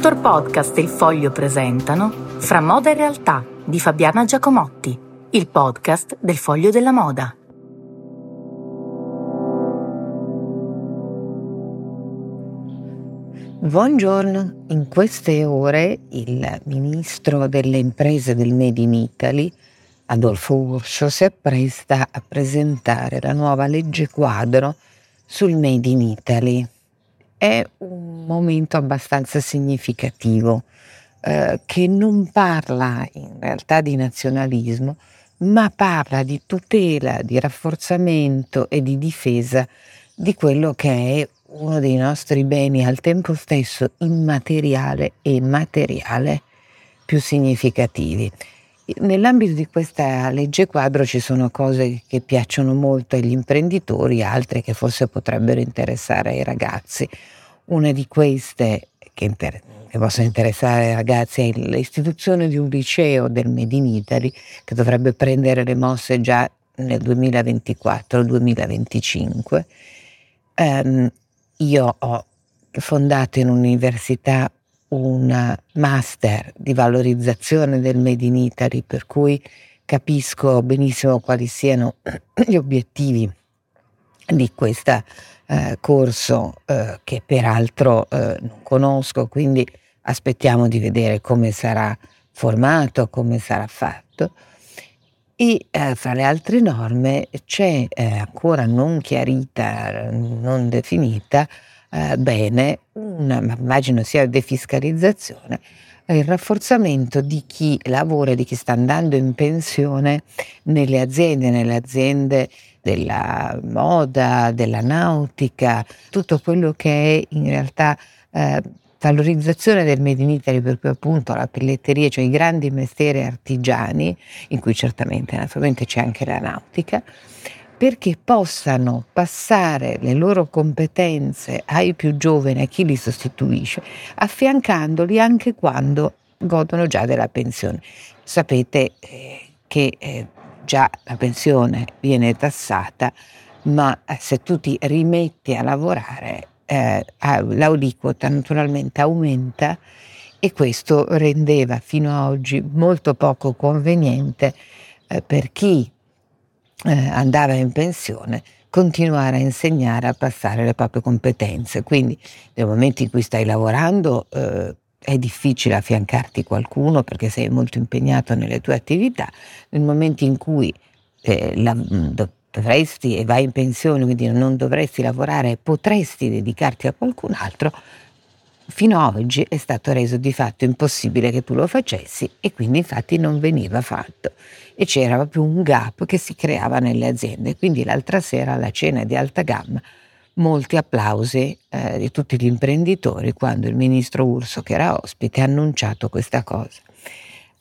Dottor Podcast e il Foglio presentano Fra moda e realtà di Fabiana Giacomotti, il podcast del Foglio della Moda. Buongiorno, in queste ore il ministro delle imprese del Made in Italy, Adolfo Urso, si appresta a presentare la nuova legge quadro sul Made in Italy è un momento abbastanza significativo eh, che non parla in realtà di nazionalismo, ma parla di tutela, di rafforzamento e di difesa di quello che è uno dei nostri beni al tempo stesso immateriale e materiale più significativi. Nell'ambito di questa legge quadro ci sono cose che piacciono molto agli imprenditori, altre che forse potrebbero interessare ai ragazzi. Una di queste che, inter- che possono interessare ai ragazzi è l'istituzione di un liceo del Made in Italy che dovrebbe prendere le mosse già nel 2024-2025. Um, ehm, io ho fondato in un'università un master di valorizzazione del Made in Italy, per cui capisco benissimo quali siano gli obiettivi di questo eh, corso eh, che peraltro eh, non conosco, quindi aspettiamo di vedere come sarà formato, come sarà fatto. E eh, fra le altre norme c'è eh, ancora non chiarita, non definita, eh, bene, una, immagino sia defiscalizzazione, il rafforzamento di chi lavora, di chi sta andando in pensione nelle aziende, nelle aziende della moda, della nautica, tutto quello che è in realtà eh, valorizzazione del Made in Italy, per cui appunto la pelletteria, cioè i grandi mestieri artigiani, in cui certamente naturalmente c'è anche la nautica, perché possano passare le loro competenze ai più giovani, a chi li sostituisce, affiancandoli anche quando godono già della pensione. Sapete eh, che eh, già la pensione viene tassata, ma eh, se tu ti rimetti a lavorare, eh, l'aliquota naturalmente aumenta e questo rendeva fino ad oggi molto poco conveniente eh, per chi eh, andava in pensione continuare a insegnare, a passare le proprie competenze. Quindi nel momento in cui stai lavorando eh, è difficile affiancarti qualcuno perché sei molto impegnato nelle tue attività. Nel momento in cui eh, la, dovresti e vai in pensione, quindi non dovresti lavorare potresti dedicarti a qualcun altro, fino ad oggi è stato reso di fatto impossibile che tu lo facessi e quindi infatti non veniva fatto e c'era proprio un gap che si creava nelle aziende. Quindi l'altra sera alla cena di alta gamma molti applausi eh, di tutti gli imprenditori quando il ministro Urso, che era ospite, ha annunciato questa cosa.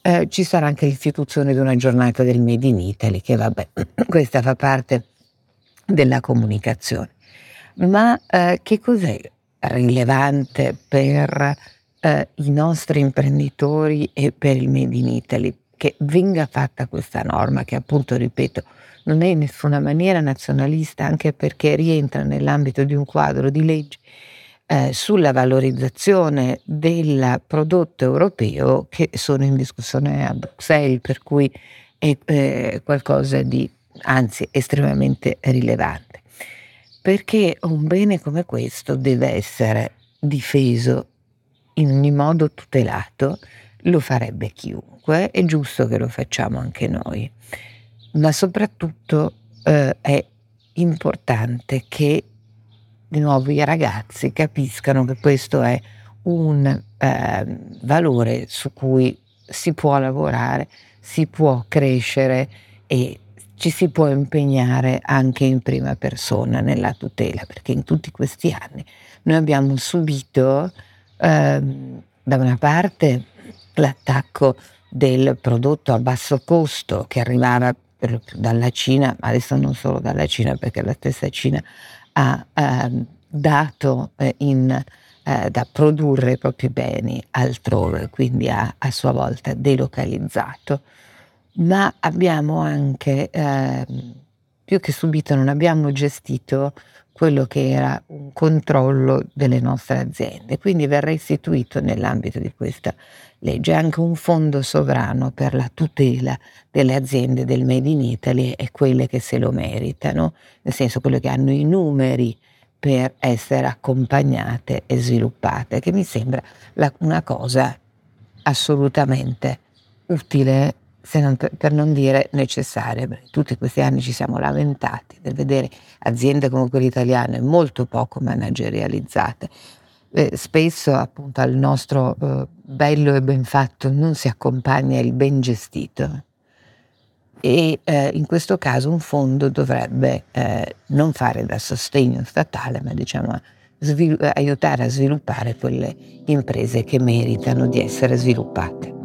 Eh, ci sarà anche l'istituzione di una giornata del Made in Italy, che vabbè, questa fa parte della comunicazione. Ma eh, che cos'è rilevante per eh, i nostri imprenditori e per il Made in Italy? Che venga fatta questa norma, che appunto, ripeto, non è in nessuna maniera nazionalista, anche perché rientra nell'ambito di un quadro di legge eh, sulla valorizzazione del prodotto europeo che sono in discussione a Bruxelles, per cui è eh, qualcosa di anzi estremamente rilevante. Perché un bene come questo deve essere difeso in ogni modo tutelato, lo farebbe chiunque, è giusto che lo facciamo anche noi. Ma soprattutto eh, è importante che di nuovo i ragazzi capiscano che questo è un eh, valore su cui si può lavorare, si può crescere e ci si può impegnare anche in prima persona nella tutela, perché in tutti questi anni noi abbiamo subito eh, da una parte l'attacco del prodotto a basso costo che arrivava per dalla Cina, adesso non solo dalla Cina, perché la stessa Cina ha eh, dato eh, in, eh, da produrre i propri beni altrove, quindi ha a sua volta delocalizzato. Ma abbiamo anche, ehm, più che subito, non abbiamo gestito quello che era un controllo delle nostre aziende. Quindi verrà istituito nell'ambito di questa legge anche un fondo sovrano per la tutela delle aziende del Made in Italy e quelle che se lo meritano, nel senso quelle che hanno i numeri per essere accompagnate e sviluppate, che mi sembra la, una cosa assolutamente utile non per, per, non dire necessaria. tutti questi anni ci siamo lamentati del vedere aziende come quelle italiane molto poco managerializzate. Eh, spesso appunto al nostro eh, bello e ben fatto non si accompagna il ben gestito e eh, in questo caso un fondo dovrebbe eh, non fare da sostegno statale ma diciamo svil- aiutare a sviluppare quelle imprese che meritano di essere sviluppate.